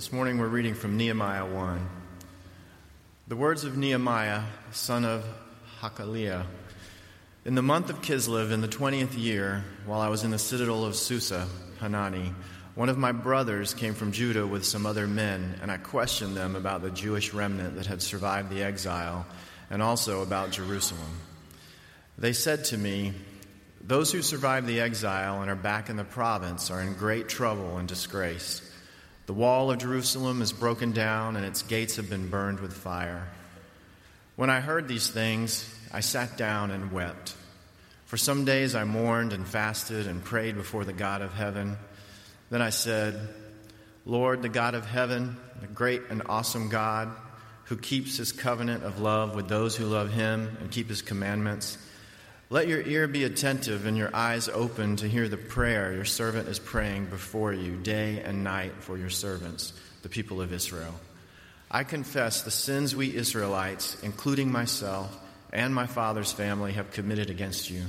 This morning we're reading from Nehemiah 1. The words of Nehemiah, son of Hakaliah. In the month of Kislev, in the twentieth year, while I was in the citadel of Susa, Hanani, one of my brothers came from Judah with some other men, and I questioned them about the Jewish remnant that had survived the exile, and also about Jerusalem. They said to me, Those who survived the exile and are back in the province are in great trouble and disgrace. The wall of Jerusalem is broken down, and its gates have been burned with fire. When I heard these things, I sat down and wept. For some days I mourned and fasted and prayed before the God of heaven. Then I said, Lord, the God of heaven, the great and awesome God, who keeps his covenant of love with those who love him and keep his commandments, let your ear be attentive and your eyes open to hear the prayer your servant is praying before you day and night for your servants, the people of Israel. I confess the sins we Israelites, including myself and my father's family, have committed against you.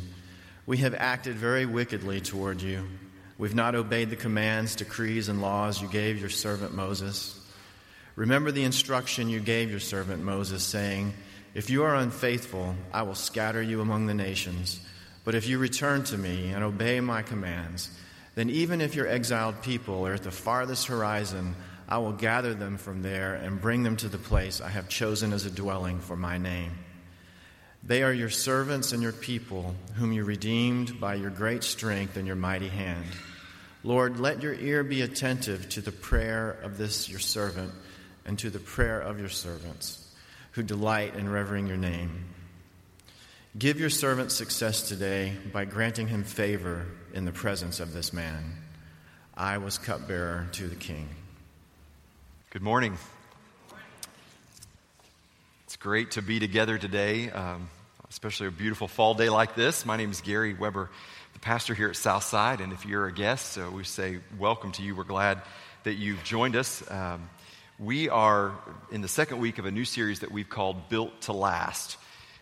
We have acted very wickedly toward you. We've not obeyed the commands, decrees, and laws you gave your servant Moses. Remember the instruction you gave your servant Moses, saying, if you are unfaithful, I will scatter you among the nations. But if you return to me and obey my commands, then even if your exiled people are at the farthest horizon, I will gather them from there and bring them to the place I have chosen as a dwelling for my name. They are your servants and your people, whom you redeemed by your great strength and your mighty hand. Lord, let your ear be attentive to the prayer of this your servant and to the prayer of your servants who delight in revering your name. Give your servant success today by granting him favor in the presence of this man. I was cupbearer to the king. Good morning. It's great to be together today, um, especially a beautiful fall day like this. My name is Gary Weber, the pastor here at Southside, and if you're a guest, so we say welcome to you. We're glad that you've joined us. Um, we are in the second week of a new series that we've called Built to Last.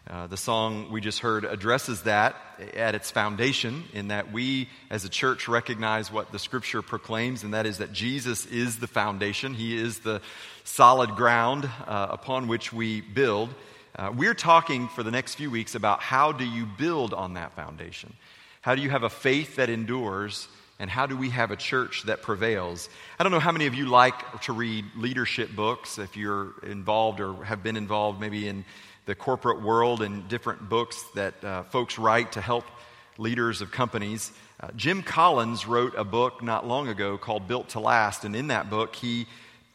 Uh, the song we just heard addresses that at its foundation, in that we as a church recognize what the scripture proclaims, and that is that Jesus is the foundation. He is the solid ground uh, upon which we build. Uh, we're talking for the next few weeks about how do you build on that foundation? How do you have a faith that endures? And how do we have a church that prevails? I don't know how many of you like to read leadership books, if you're involved or have been involved maybe in the corporate world and different books that uh, folks write to help leaders of companies. Uh, Jim Collins wrote a book not long ago called Built to Last, and in that book, he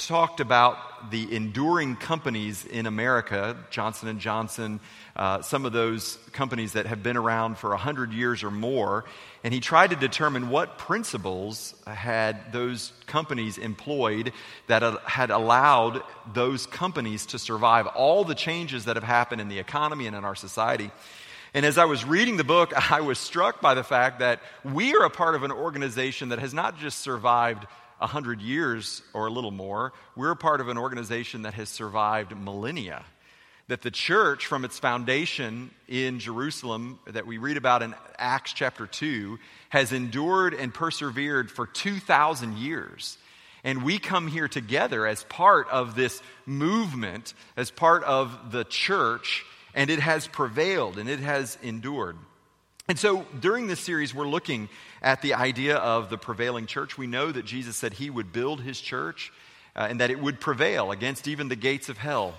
talked about the enduring companies in America, Johnson & Johnson, uh, some of those companies that have been around for 100 years or more, and he tried to determine what principles had those companies employed that had allowed those companies to survive all the changes that have happened in the economy and in our society. And as I was reading the book, I was struck by the fact that we are a part of an organization that has not just survived 100 years or a little more, we're part of an organization that has survived millennia that the church, from its foundation in Jerusalem, that we read about in Acts chapter 2, has endured and persevered for 2,000 years. And we come here together as part of this movement, as part of the church, and it has prevailed and it has endured. And so during this series, we're looking at the idea of the prevailing church. We know that Jesus said he would build his church uh, and that it would prevail against even the gates of hell.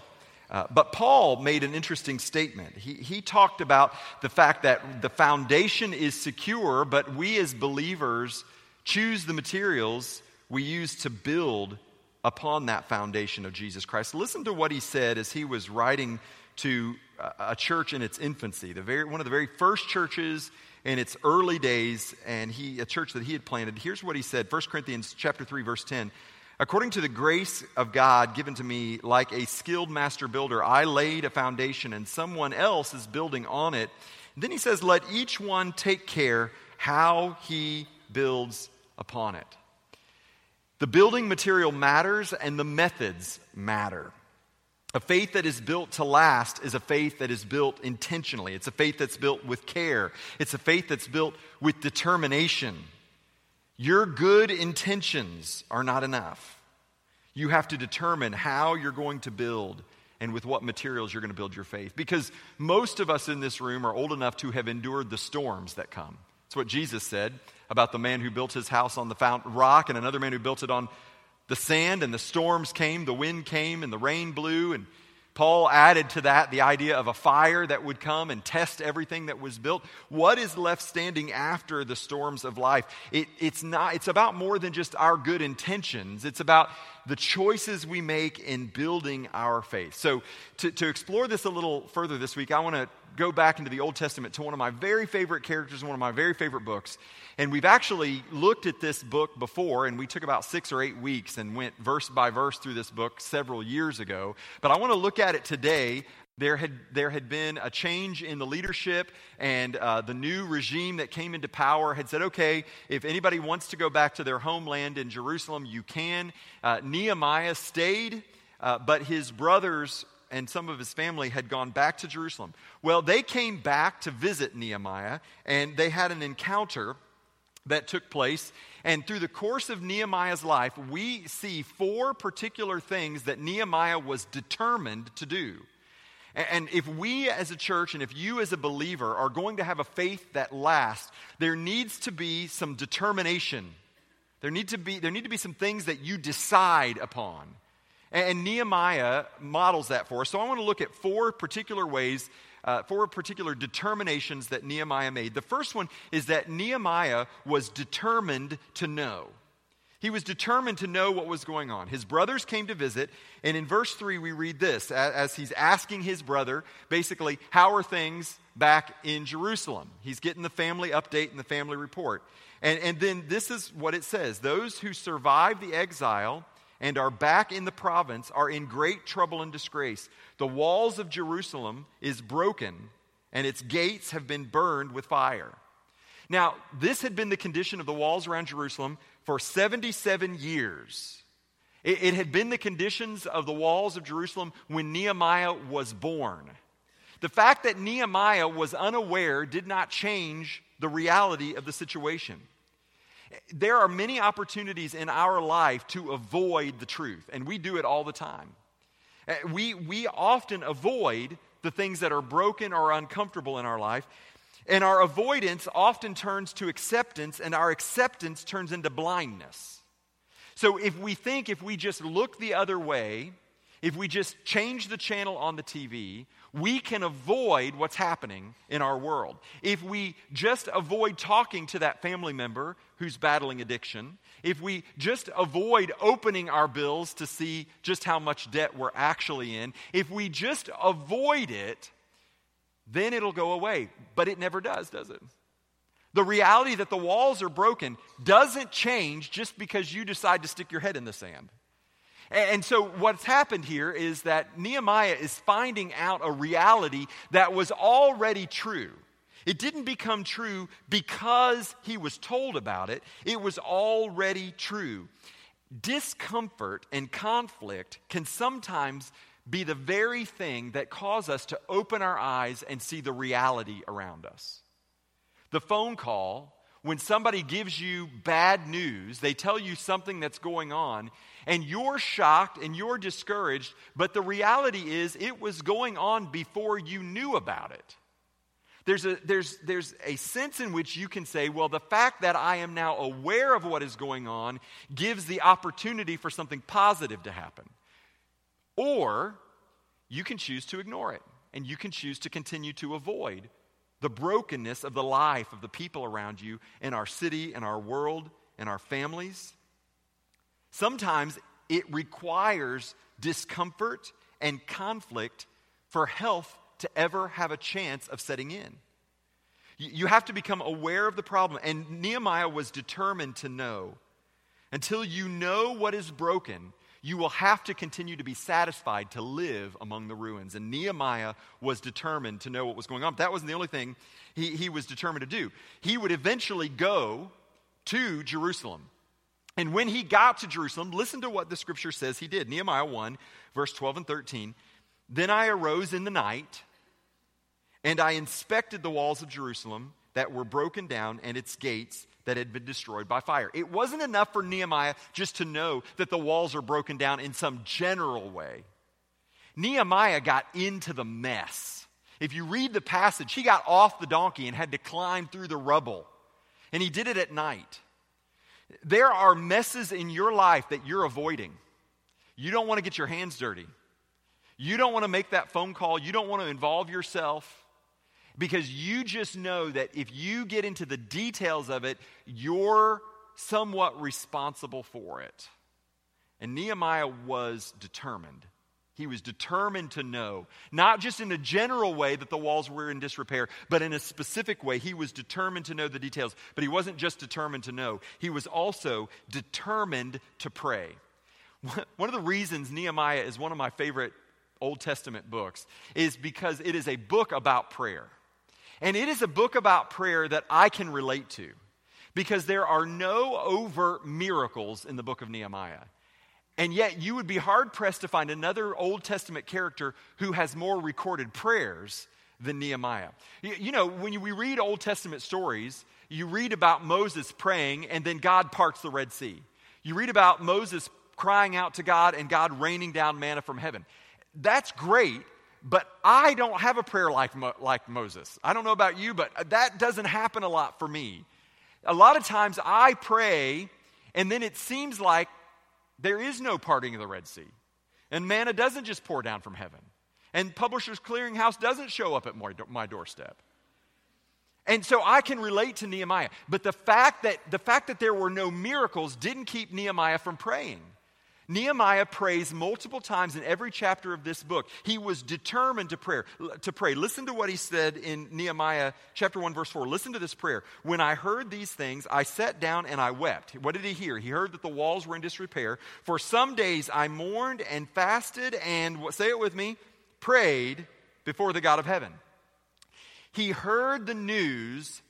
Uh, but Paul made an interesting statement. He, he talked about the fact that the foundation is secure, but we as believers choose the materials we use to build upon that foundation of Jesus Christ. Listen to what he said as he was writing to a church in its infancy, the very, one of the very first churches in its early days, and he, a church that he had planted. Here's what he said 1 Corinthians chapter 3, verse 10. According to the grace of God given to me, like a skilled master builder, I laid a foundation and someone else is building on it. And then he says, Let each one take care how he builds upon it. The building material matters and the methods matter. A faith that is built to last is a faith that is built intentionally. It's a faith that's built with care. It's a faith that's built with determination. Your good intentions are not enough. You have to determine how you're going to build and with what materials you're going to build your faith. Because most of us in this room are old enough to have endured the storms that come. That's what Jesus said about the man who built his house on the rock and another man who built it on the sand, and the storms came, the wind came, and the rain blew, and Paul added to that the idea of a fire that would come and test everything that was built. What is left standing after the storms of life? It, it's, not, it's about more than just our good intentions. It's about the choices we make in building our faith. So, to, to explore this a little further this week, I want to go back into the Old Testament to one of my very favorite characters in one of my very favorite books. And we've actually looked at this book before, and we took about six or eight weeks and went verse by verse through this book several years ago. But I want to look at it today there had, there had been a change in the leadership, and uh, the new regime that came into power had said, okay, if anybody wants to go back to their homeland in Jerusalem, you can. Uh, Nehemiah stayed, uh, but his brothers and some of his family had gone back to Jerusalem. Well, they came back to visit Nehemiah, and they had an encounter that took place. And through the course of Nehemiah's life, we see four particular things that Nehemiah was determined to do. And if we as a church and if you as a believer are going to have a faith that lasts, there needs to be some determination. There need to be, there need to be some things that you decide upon. And Nehemiah models that for us. So I want to look at four particular ways, uh, four particular determinations that Nehemiah made. The first one is that Nehemiah was determined to know. He was determined to know what was going on. His brothers came to visit, and in verse 3, we read this as he's asking his brother, basically, how are things back in Jerusalem? He's getting the family update and the family report. And, and then this is what it says Those who survived the exile and are back in the province are in great trouble and disgrace. The walls of Jerusalem is broken, and its gates have been burned with fire. Now, this had been the condition of the walls around Jerusalem for 77 years. It, it, had been the conditions of the walls of Jerusalem when Nehemiah was born. The fact that Nehemiah was unaware did not change the reality of the situation. There are many opportunities in our life to avoid the truth, and we do it all the time. Uh, we, we often avoid the things that are broken or uncomfortable in our life and our avoidance often turns to acceptance, and our acceptance turns into blindness. So if we think if we just look the other way, if we just change the channel on the TV, we can avoid what's happening in our world. If we just avoid talking to that family member who's battling addiction, if we just avoid opening our bills to see just how much debt we're actually in, if we just avoid it, then it'll go away. But it never does, does it? The reality that the walls are broken doesn't change just because you decide to stick your head in the sand. And so, what's happened here is that Nehemiah is finding out a reality that was already true. It didn't become true because he was told about it, it was already true. Discomfort and conflict can sometimes be the very thing that cause us to open our eyes and see the reality around us. The phone call, when somebody gives you bad news, they tell you something that's going on, and you're shocked and you're discouraged, but the reality is it was going on before you knew about it. There's a, there's, there's a sense in which you can say, well, the fact that I am now aware of what is going on gives the opportunity for something positive to happen. Or you can choose to ignore it, and you can choose to continue to avoid the brokenness of the life of the people around you in our city, in our world, in our families. Sometimes it requires discomfort and conflict for health to ever have a chance of setting in. You have to become aware of the problem. And Nehemiah was determined to know. Until you know what is broken, you will have to continue to be satisfied to live among the ruins. And Nehemiah was determined to know what was going on. But that wasn't the only thing he, he was determined to do. He would eventually go to Jerusalem. And when he got to Jerusalem, listen to what the scripture says he did. Nehemiah 1, verse 12 and 13. Then I arose in the night, and I inspected the walls of Jerusalem that were broken down and its gates that had been destroyed by fire. It wasn't enough for Nehemiah just to know that the walls are broken down in some general way. Nehemiah got into the mess. If you read the passage, he got off the donkey and had to climb through the rubble. And he did it at night. There are messes in your life that you're avoiding. You don't want to get your hands dirty. You don't want to make that phone call. You don't want to involve yourself because you just know that if you get into the details of it, you're somewhat responsible for it. And Nehemiah was determined. He was determined to know, not just in a general way that the walls were in disrepair, but in a specific way. He was determined to know the details. But he wasn't just determined to know, he was also determined to pray. One of the reasons Nehemiah is one of my favorite Old Testament books is because it is a book about prayer. And it is a book about prayer that I can relate to because there are no overt miracles in the book of Nehemiah. And yet, you would be hard pressed to find another Old Testament character who has more recorded prayers than Nehemiah. You, you know, when you, we read Old Testament stories, you read about Moses praying and then God parts the Red Sea. You read about Moses crying out to God and God raining down manna from heaven. That's great, but I don't have a prayer like, like Moses. I don't know about you, but that doesn't happen a lot for me. A lot of times I pray, and then it seems like there is no parting of the Red Sea. And manna doesn't just pour down from heaven. And Publishers Clearinghouse doesn't show up at my doorstep. And so I can relate to Nehemiah. But the fact that, the fact that there were no miracles didn't keep Nehemiah from praying. Nehemiah prays multiple times in every chapter of this book. He was determined to pray. To pray. Listen to what he said in Nehemiah chapter 1 verse 4. Listen to this prayer. When I heard these things, I sat down and I wept. What did he hear? He heard that the walls were in disrepair. For some days I mourned and fasted and say it with me, prayed before the God of heaven. He heard the news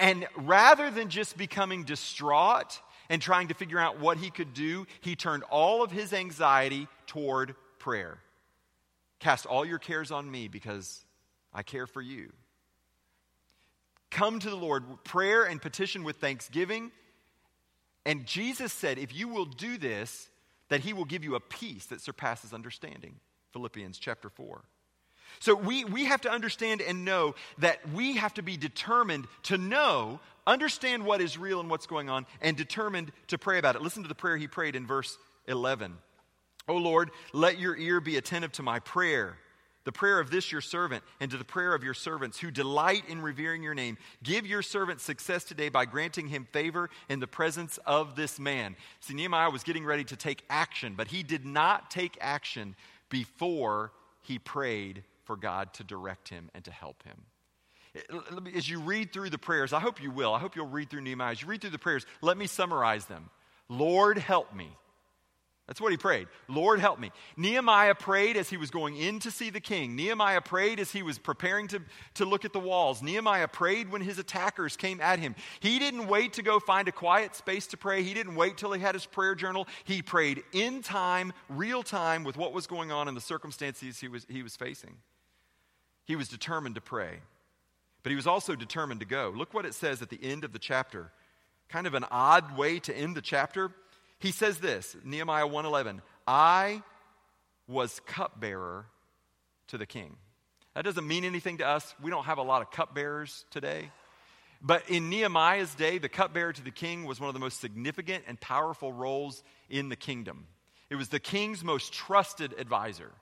and rather than just becoming distraught, and trying to figure out what he could do, he turned all of his anxiety toward prayer. Cast all your cares on me because I care for you. Come to the Lord, with prayer and petition with thanksgiving. And Jesus said, if you will do this, that he will give you a peace that surpasses understanding. Philippians chapter 4. So we, we have to understand and know that we have to be determined to know understand what is real and what's going on, and determined to pray about it. Listen to the prayer he prayed in verse 11. O Lord, let your ear be attentive to my prayer, the prayer of this your servant, and to the prayer of your servants who delight in revering your name. Give your servant success today by granting him favor in the presence of this man. See, Nehemiah was getting ready to take action, but he did not take action before he prayed for God to direct him and to help him as you read through the prayers, I hope you will. I hope you'll read through Nehemiah. As you read through the prayers, let me summarize them. Lord, help me. That's what he prayed. Lord, help me. Nehemiah prayed as he was going in to see the king. Nehemiah prayed as he was preparing to, to look at the walls. Nehemiah prayed when his attackers came at him. He didn't wait to go find a quiet space to pray. He didn't wait till he had his prayer journal. He prayed in time, real time, with what was going on in the circumstances he was, he was facing. He was determined to pray. But he was also determined to go. Look what it says at the end of the chapter. Kind of an odd way to end the chapter. He says this, Nehemiah 1:11, "I was cupbearer to the king." That doesn't mean anything to us. We don't have a lot of cupbearers today. But in Nehemiah's day, the cupbearer to the king was one of the most significant and powerful roles in the kingdom. It was the king's most trusted advisor.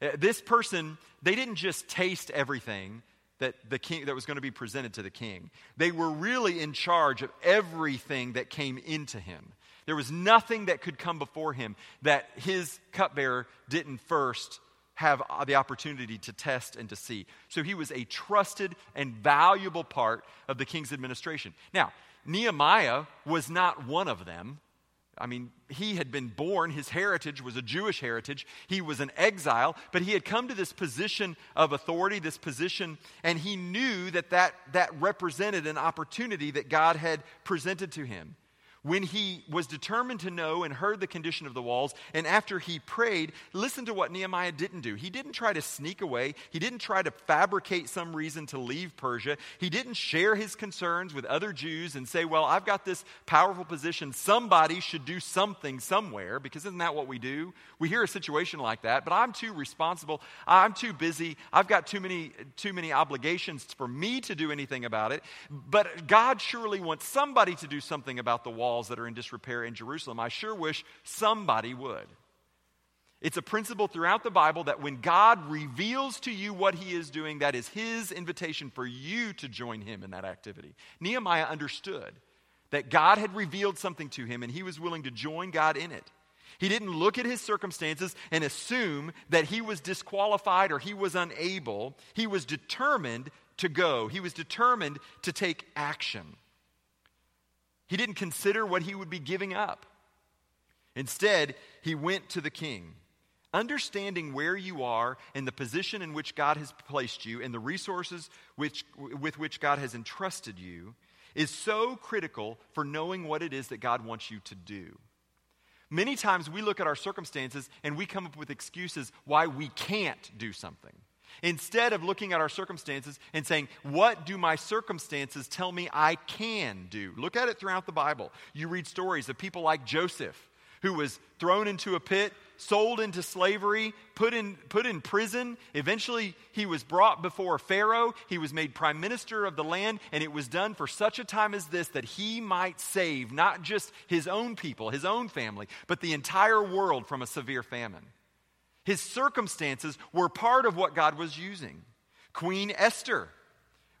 Uh, this person, they didn't just taste everything, that the king that was going to be presented to the king. They were really in charge of everything that came into him. There was nothing that could come before him that his cupbearer didn't first have the opportunity to test and to see. So he was a trusted and valuable part of the king's administration. Now, Nehemiah was not one of them. I mean, he had been born, his heritage was a Jewish heritage. He was an exile, but he had come to this position of authority, this position, and he knew that that, that represented an opportunity that God had presented to him. When he was determined to know and heard the condition of the walls, and after he prayed, listen to what Nehemiah didn't do. He didn't try to sneak away, he didn't try to fabricate some reason to leave Persia, he didn't share his concerns with other Jews and say, Well, I've got this powerful position, somebody should do something somewhere, because isn't that what we do? We hear a situation like that, but I'm too responsible, I'm too busy, I've got too many, too many obligations for me to do anything about it. But God surely wants somebody to do something about the wall walls that are in disrepair in Jerusalem. I sure wish somebody would. It's a principle throughout the Bible that when God reveals to you what he is doing, that is his invitation for you to join him in that activity. Nehemiah understood that God had revealed something to him and he was willing to join God in it. He didn't look at his circumstances and assume that he was disqualified or he was unable. He was determined to go, he was determined to take action. He didn't consider what he would be giving up. Instead, he went to the king. Understanding where you are and the position in which God has placed you and the resources which, with which God has entrusted you is so critical for knowing what it is that God wants you to do. Many times we look at our circumstances and we come up with excuses why we can't do something. Instead of looking at our circumstances and saying, What do my circumstances tell me I can do? Look at it throughout the Bible. You read stories of people like Joseph, who was thrown into a pit, sold into slavery, put in, put in prison. Eventually, he was brought before Pharaoh. He was made prime minister of the land, and it was done for such a time as this that he might save not just his own people, his own family, but the entire world from a severe famine. His circumstances were part of what God was using. Queen Esther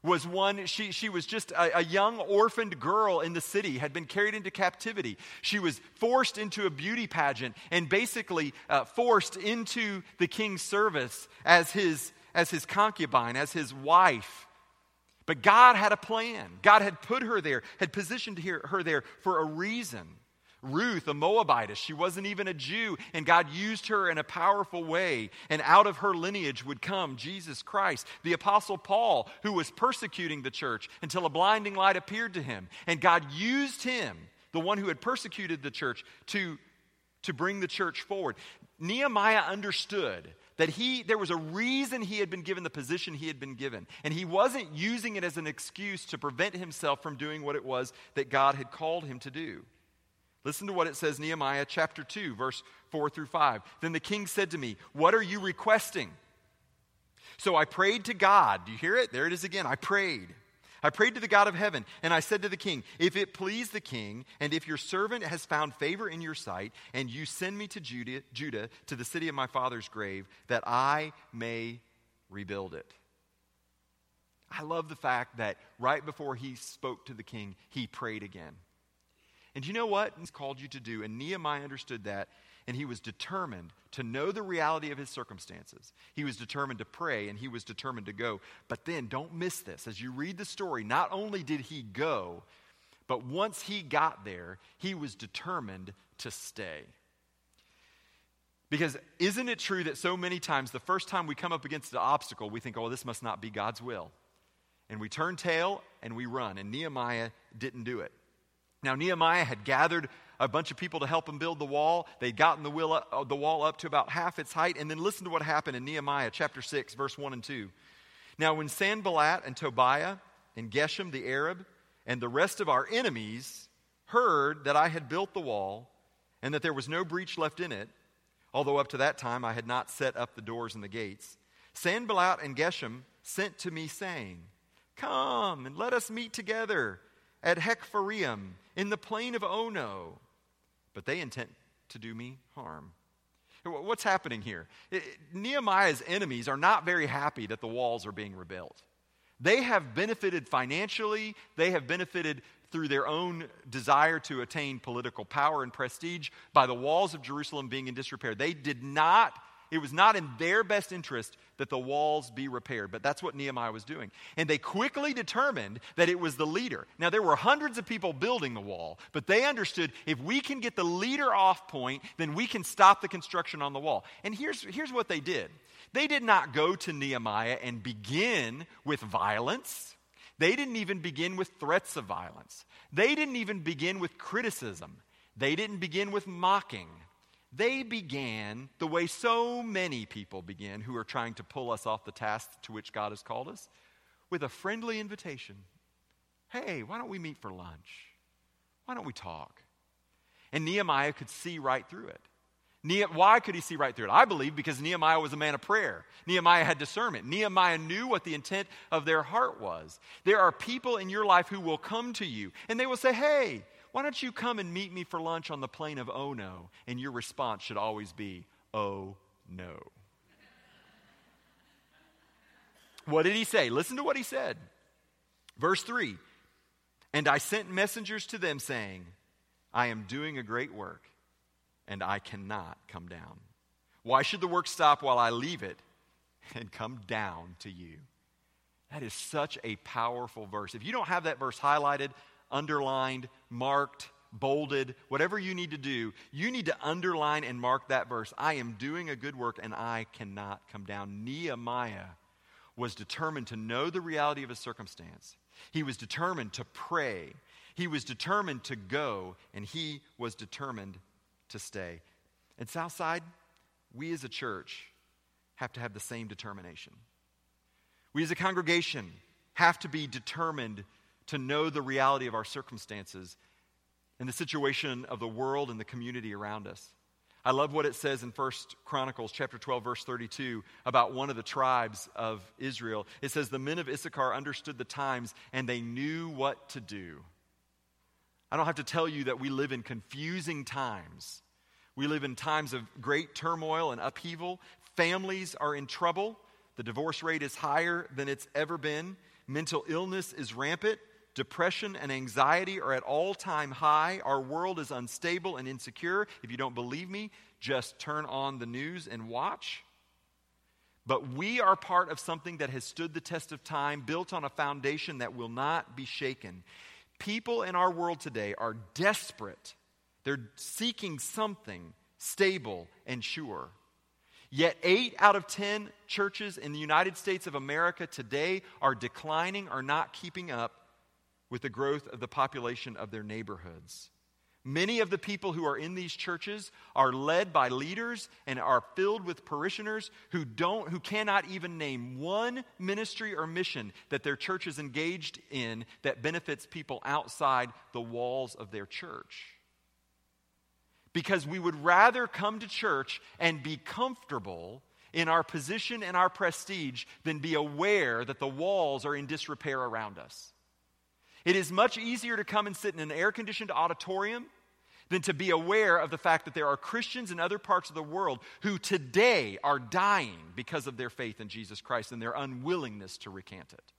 was one, she, she was just a, a, young orphaned girl in the city, had been carried into captivity. She was forced into a beauty pageant and basically uh, forced into the king's service as his, as his concubine, as his wife. But God had a plan. God had put her there, had positioned her, her there for a reason. Ruth, a Moabitess, she wasn't even a Jew, and God used her in a powerful way. And out of her lineage would come Jesus Christ. The Apostle Paul, who was persecuting the church until a blinding light appeared to him. And God used him, the one who had persecuted the church, to, to bring the church forward. Nehemiah understood that he there was a reason he had been given the position he had been given and he wasn't using it as an excuse to prevent himself from doing what it was that God had called him to do Listen to what it says, Nehemiah chapter 2, verse 4 through 5. Then the king said to me, What are you requesting? So I prayed to God. Do you hear it? There it is again. I prayed. I prayed to the God of heaven, and I said to the king, If it please the king, and if your servant has found favor in your sight, and you send me to Judah, Judah to the city of my father's grave, that I may rebuild it. I love the fact that right before he spoke to the king, he prayed again. And you know what? He's called you to do. And Nehemiah understood that, and he was determined to know the reality of his circumstances. He was determined to pray, and he was determined to go. But then, don't miss this. As you read the story, not only did he go, but once he got there, he was determined to stay. Because isn't it true that so many times the first time we come up against an obstacle, we think, oh, this must not be God's will. And we turn tail and we run. And Nehemiah didn't do it. Now, Nehemiah had gathered a bunch of people to help him build the wall. They'd gotten the, up, uh, the wall up to about half its height. And then listen to what happened in Nehemiah chapter 6, verse 1 and 2. Now, when Sanballat and Tobiah and Geshem the Arab and the rest of our enemies heard that I had built the wall and that there was no breach left in it, although up to that time I had not set up the doors and the gates, Sanballat and Geshem sent to me, saying, Come and let us meet together at Hakkephirim in the plain of Ono, but they intend to do me harm. What's happening here? Nehemiah's enemies are not very happy that the walls are being rebuilt. They have benefited financially, they have benefited through their own desire to attain political power and prestige by the walls of Jerusalem being in disrepair. They did not it was not in their best interest that the walls be repaired, but that's what Nehemiah was doing. And they quickly determined that it was the leader. Now, there were hundreds of people building the wall, but they understood if we can get the leader off point, then we can stop the construction on the wall. And here's, here's what they did they did not go to Nehemiah and begin with violence. They didn't even begin with threats of violence. They didn't even begin with criticism. They didn't begin with mocking. They began the way so many people begin who are trying to pull us off the task to which God has called us with a friendly invitation. Hey, why don't we meet for lunch? Why don't we talk? And Nehemiah could see right through it. Why could he see right through it? I believe because Nehemiah was a man of prayer. Nehemiah had discernment. Nehemiah knew what the intent of their heart was. There are people in your life who will come to you and they will say, Hey, why don't you come and meet me for lunch on the plain of Oh no? And your response should always be, Oh no. what did he say? Listen to what he said. Verse 3 And I sent messengers to them saying, I am doing a great work and I cannot come down. Why should the work stop while I leave it and come down to you? That is such a powerful verse. If you don't have that verse highlighted, underlined, marked, bolded, whatever you need to do, you need to underline and mark that verse. I am doing a good work and I cannot come down. Nehemiah was determined to know the reality of his circumstance. He was determined to pray. He was determined to go, and he was determined to stay. At Southside, we as a church have to have the same determination. We as a congregation have to be determined to know the reality of our circumstances and the situation of the world and the community around us. I love what it says in First Chronicles chapter 12 verse 32 about one of the tribes of Israel. It says the men of Issachar understood the times and they knew what to do. I don't have to tell you that we live in confusing times. We live in times of great turmoil and upheaval. Families are in trouble. The divorce rate is higher than it's ever been. Mental illness is rampant. Depression and anxiety are at all time high. Our world is unstable and insecure. If you don't believe me, just turn on the news and watch. But we are part of something that has stood the test of time, built on a foundation that will not be shaken. People in our world today are desperate. They're seeking something stable and sure. Yet, eight out of 10 churches in the United States of America today are declining or not keeping up with the growth of the population of their neighborhoods. Many of the people who are in these churches are led by leaders and are filled with parishioners who don't who cannot even name one ministry or mission that their church is engaged in that benefits people outside the walls of their church. Because we would rather come to church and be comfortable in our position and our prestige than be aware that the walls are in disrepair around us. It is much easier to come and sit in an air conditioned auditorium than to be aware of the fact that there are Christians in other parts of the world who today are dying because of their faith in Jesus Christ and their unwillingness to recant it.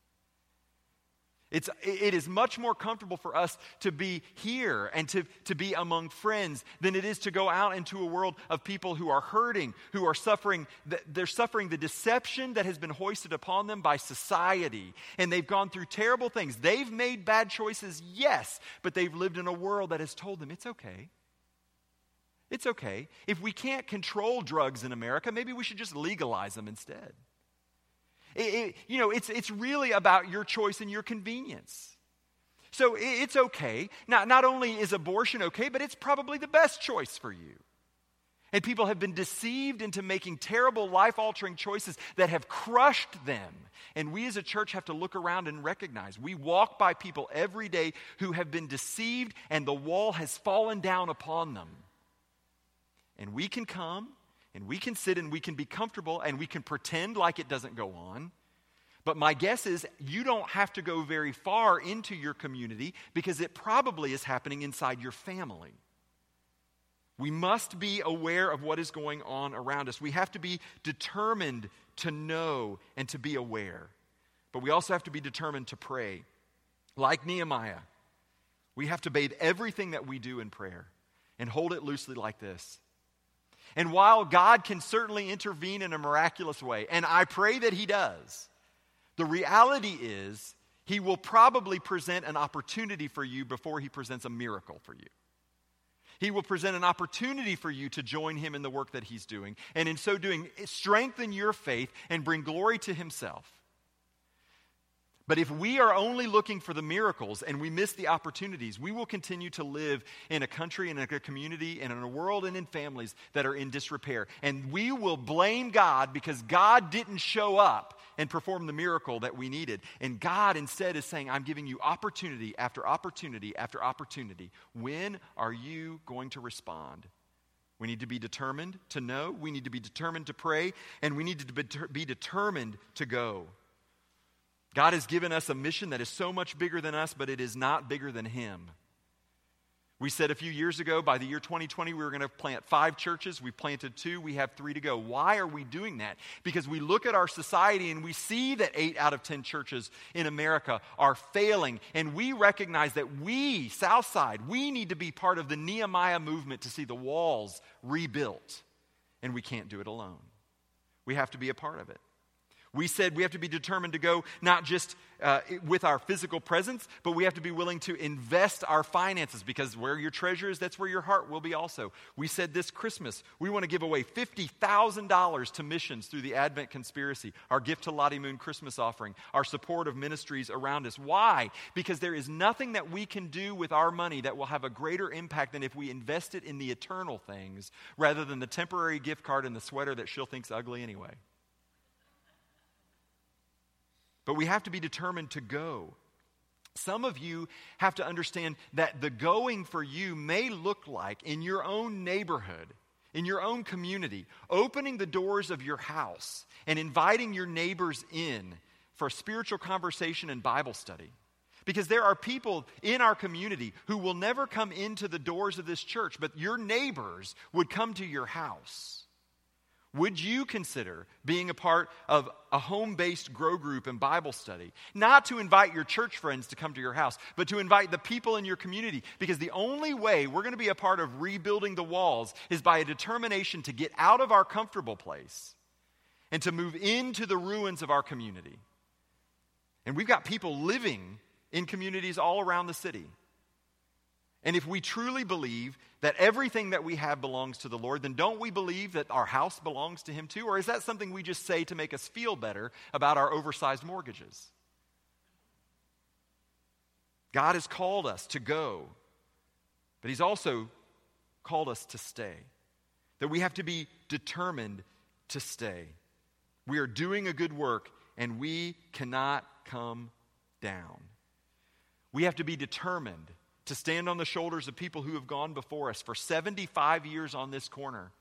It's, it is much more comfortable for us to be here and to, to be among friends than it is to go out into a world of people who are hurting, who are suffering. They're suffering the deception that has been hoisted upon them by society. And they've gone through terrible things. They've made bad choices, yes, but they've lived in a world that has told them it's okay. It's okay. If we can't control drugs in America, maybe we should just legalize them instead. It, it, you know, it's, it's really about your choice and your convenience. So it, it's okay. Not, not only is abortion okay, but it's probably the best choice for you. And people have been deceived into making terrible life altering choices that have crushed them. And we as a church have to look around and recognize we walk by people every day who have been deceived and the wall has fallen down upon them. And we can come and we can sit and we can be comfortable and we can pretend like it doesn't go on. But my guess is you don't have to go very far into your community because it probably is happening inside your family. We must be aware of what is going on around us. We have to be determined to know and to be aware. But we also have to be determined to pray. Like Nehemiah, we have to bathe everything that we do in prayer and hold it loosely like this and while God can certainly intervene in a miraculous way, and I pray that He does, the reality is He will probably present an opportunity for you before He presents a miracle for you. He will present an opportunity for you to join Him in the work that He's doing, and in so doing, strengthen your faith and bring glory to Himself. But if we are only looking for the miracles and we miss the opportunities, we will continue to live in a country and in a community and in a world and in families that are in disrepair. And we will blame God because God didn't show up and perform the miracle that we needed. And God instead is saying, I'm giving you opportunity after opportunity after opportunity. When are you going to respond? We need to be determined to know, we need to be determined to pray, and we need to be determined to go. God has given us a mission that is so much bigger than us, but it is not bigger than Him. We said a few years ago, by the year 2020, we were going to plant five churches. We planted two. We have three to go. Why are we doing that? Because we look at our society and we see that eight out of 10 churches in America are failing. And we recognize that we, Southside, we need to be part of the Nehemiah movement to see the walls rebuilt. And we can't do it alone. We have to be a part of it. We said we have to be determined to go not just uh, with our physical presence, but we have to be willing to invest our finances because where your treasure is, that's where your heart will be also. We said this Christmas, we want to give away $50,000 to missions through the Advent Conspiracy, our gift to Lottie Moon Christmas offering, our support of ministries around us. Why? Because there is nothing that we can do with our money that will have a greater impact than if we invest it in the eternal things rather than the temporary gift card and the sweater that she'll think's ugly anyway. But we have to be determined to go. Some of you have to understand that the going for you may look like in your own neighborhood, in your own community, opening the doors of your house and inviting your neighbors in for a spiritual conversation and Bible study. Because there are people in our community who will never come into the doors of this church, but your neighbors would come to your house. Would you consider being a part of a home based grow group and Bible study? Not to invite your church friends to come to your house, but to invite the people in your community. Because the only way we're going to be a part of rebuilding the walls is by a determination to get out of our comfortable place and to move into the ruins of our community. And we've got people living in communities all around the city. And if we truly believe that everything that we have belongs to the Lord, then don't we believe that our house belongs to Him too? Or is that something we just say to make us feel better about our oversized mortgages? God has called us to go, but He's also called us to stay. That we have to be determined to stay. We are doing a good work and we cannot come down. We have to be determined to stand on the shoulders of people who have gone before us for 75 years on this corner,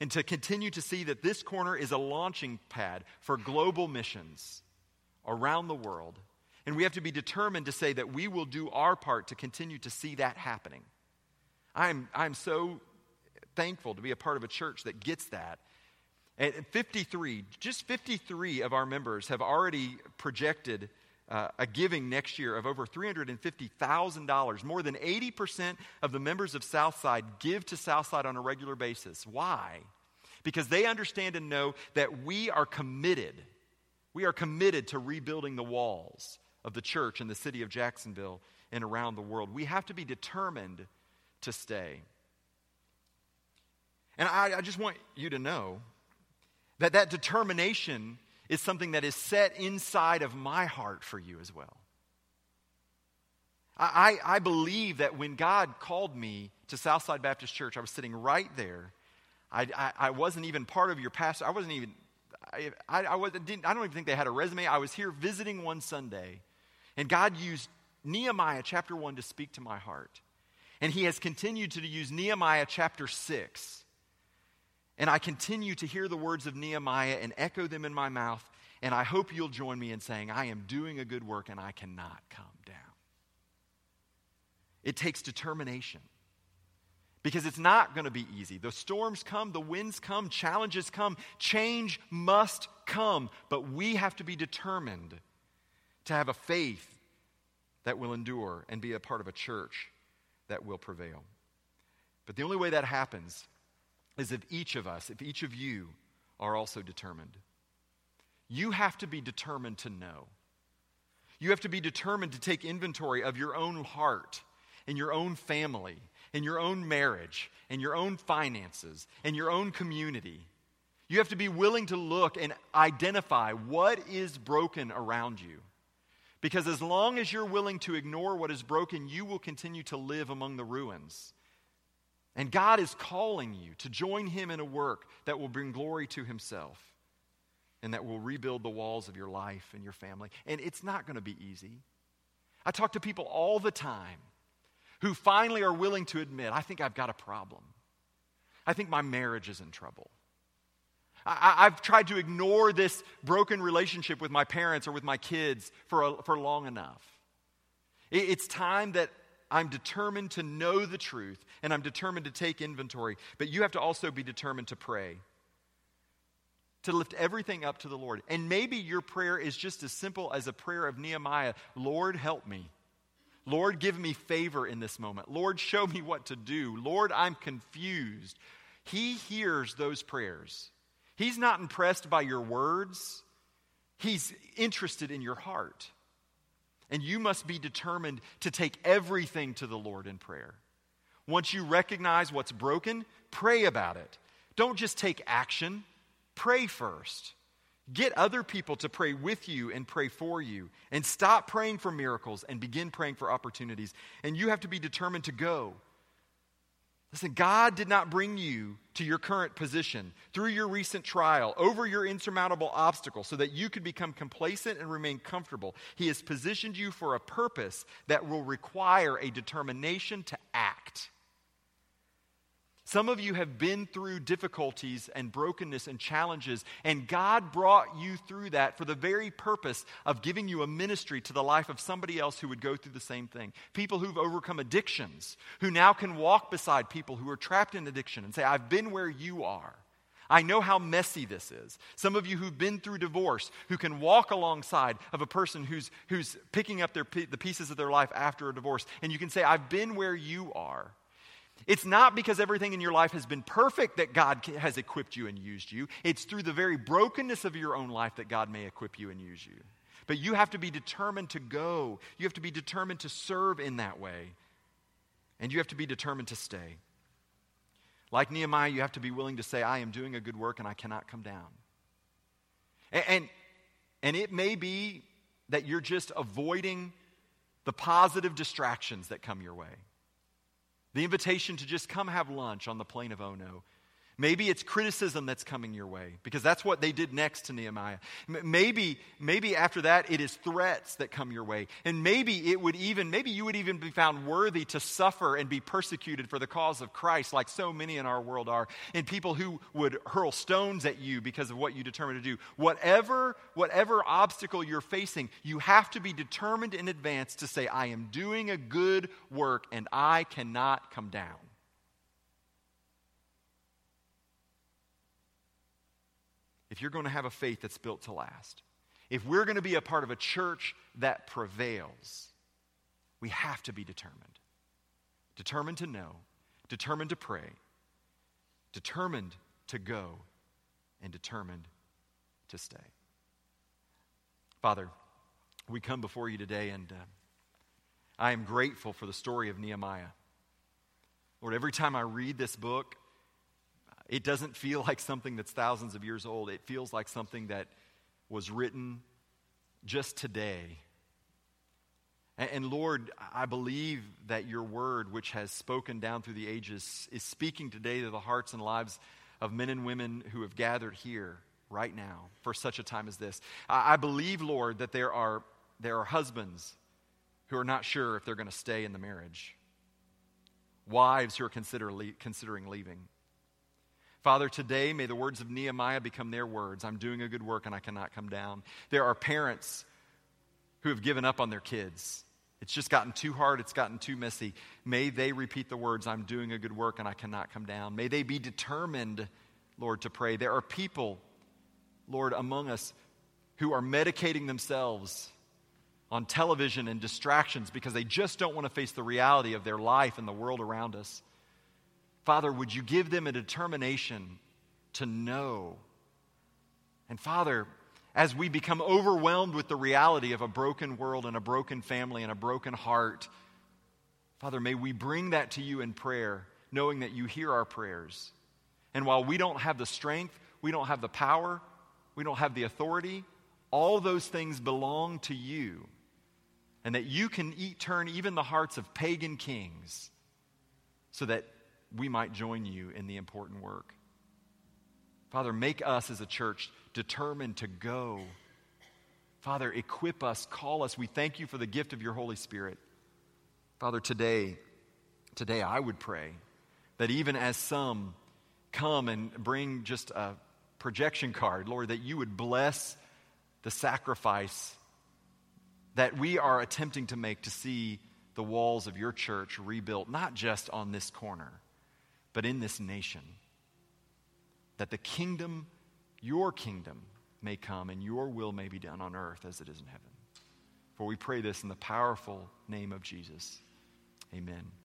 and to continue to see that this corner is a launching pad for global missions around the world. And we have to be determined to say that we will do our part to continue to see that happening. I'm, I'm so thankful to be a part of a church that gets that. And 53, just 53 of our members have already projected uh, a giving next year of over $350,000. More than 80% of the members of Southside give to Southside on a regular basis. Why? Because they understand and know that we are committed. We are committed to rebuilding the walls of the church in the city of Jacksonville and around the world. We have to be determined to stay. And I, I just want you to know that that determination is something that is set inside of my heart for you as well. I, I, believe that when God called me to Southside Baptist Church, I was sitting right there. I, I, I wasn't even part of your pastor. I wasn't even, I, I, I, was, didn't, I don't even think they had a resume. I was here visiting one Sunday, and God used Nehemiah chapter 1 to speak to my heart. And He has continued to use Nehemiah chapter 6 and I continue to hear the words of Nehemiah and echo them in my mouth. And I hope you'll join me in saying, I am doing a good work and I cannot come down. It takes determination because it's not going to be easy. The storms come, the winds come, challenges come, change must come. But we have to be determined to have a faith that will endure and be a part of a church that will prevail. But the only way that happens is if each of us, if each of you are also determined. You have to be determined to know. You have to be determined to take inventory of your own heart and your own family and your own marriage and your own finances and your own community. You have to be willing to look and identify what is broken around you. Because as long as you're willing to ignore what is broken, you will continue to live among the ruins. And God is calling you to join Him in a work that will bring glory to Himself and that will rebuild the walls of your life and your family. And it's not going to be easy. I talk to people all the time who finally are willing to admit, I think I've got a problem. I think my marriage is in trouble. I, have tried to ignore this broken relationship with my parents or with my kids for, a, for long enough. It, it's time that I'm determined to know the truth and I'm determined to take inventory, but you have to also be determined to pray. To lift everything up to the Lord. And maybe your prayer is just as simple as a prayer of Nehemiah Lord, help me. Lord, give me favor in this moment. Lord, show me what to do. Lord, I'm confused. He hears those prayers. He's not impressed by your words, He's interested in your heart. And you must be determined to take everything to the Lord in prayer. Once you recognize what's broken, pray about it. Don't just take action, pray first. Get other people to pray with you and pray for you. And stop praying for miracles and begin praying for opportunities. And you have to be determined to go. Listen, God did not bring you to your current position through your recent trial, over your insurmountable obstacle, so that you could become complacent and remain comfortable. He has positioned you for a purpose that will require a determination to act. Some of you have been through difficulties and brokenness and challenges, and God brought you through that for the very purpose of giving you a ministry to the life of somebody else who would go through the same thing. People who've overcome addictions, who now can walk beside people who are trapped in addiction and say, I've been where you are. I know how messy this is. Some of you who've been through divorce, who can walk alongside of a person who's, who's picking up their, the pieces of their life after a divorce, and you can say, I've been where you are. It's not because everything in your life has been perfect that God has equipped you and used you. It's through the very brokenness of your own life that God may equip you and use you. But you have to be determined to go. You have to be determined to serve in that way. And you have to be determined to stay. Like Nehemiah, you have to be willing to say, I am doing a good work and I cannot come down. And, and, and it may be that you're just avoiding the positive distractions that come your way. The invitation to just come have lunch on the plain of Ono Maybe it's criticism that's coming your way because that's what they did next to Nehemiah. Maybe, maybe after that it is threats that come your way. And maybe it would even, maybe you would even be found worthy to suffer and be persecuted for the cause of Christ, like so many in our world are. And people who would hurl stones at you because of what you determined to do. Whatever, whatever obstacle you're facing, you have to be determined in advance to say, I am doing a good work and I cannot come down. If you're going to have a faith that's built to last, if we're going to be a part of a church that prevails, we have to be determined. Determined to know, determined to pray, determined to go, and determined to stay. Father, we come before you today, and uh, I am grateful for the story of Nehemiah. Lord, every time I read this book, it doesn't feel like something that's thousands of years old. It feels like something that was written just today. And, and, Lord, I believe that your word, which has spoken down through the ages, is speaking today to the hearts and lives of men and women who have gathered here right now for such a time as this. I, I believe, Lord, that there are, there are husbands who are not sure if they're going to stay in the marriage, wives who are consider, considering leaving. Father, today may the words of Nehemiah become their words. I'm doing a good work and I cannot come down. There are parents who have given up on their kids. It's just gotten too hard, it's gotten too messy. May they repeat the words, I'm doing a good work and I cannot come down. May they be determined, Lord, to pray. There are people, Lord, among us who are medicating themselves on television and distractions because they just don't want to face the reality of their life and the world around us. Father, would you give them a determination to know? And Father, as we become overwhelmed with the reality of a broken world and a broken family and a broken heart, Father, may we bring that to you in prayer, knowing that you hear our prayers. And while we don't have the strength, we don't have the power, we don't have the authority, all those things belong to you. and that you can eat, turn even the hearts of pagan kings so that we might join you in the important work. Father, make us as a church determined to go. Father, equip us, call us. We thank you for the gift of your Holy Spirit. Father, today, today I would pray that even as some come and bring just a projection card, Lord, that you would bless the sacrifice that we are attempting to make to see the walls of your church rebuilt, not just on this corner, but in this nation. That the kingdom, your kingdom, may come and your will may be done on earth as it is in heaven. For we pray this in the powerful name of Jesus. Amen.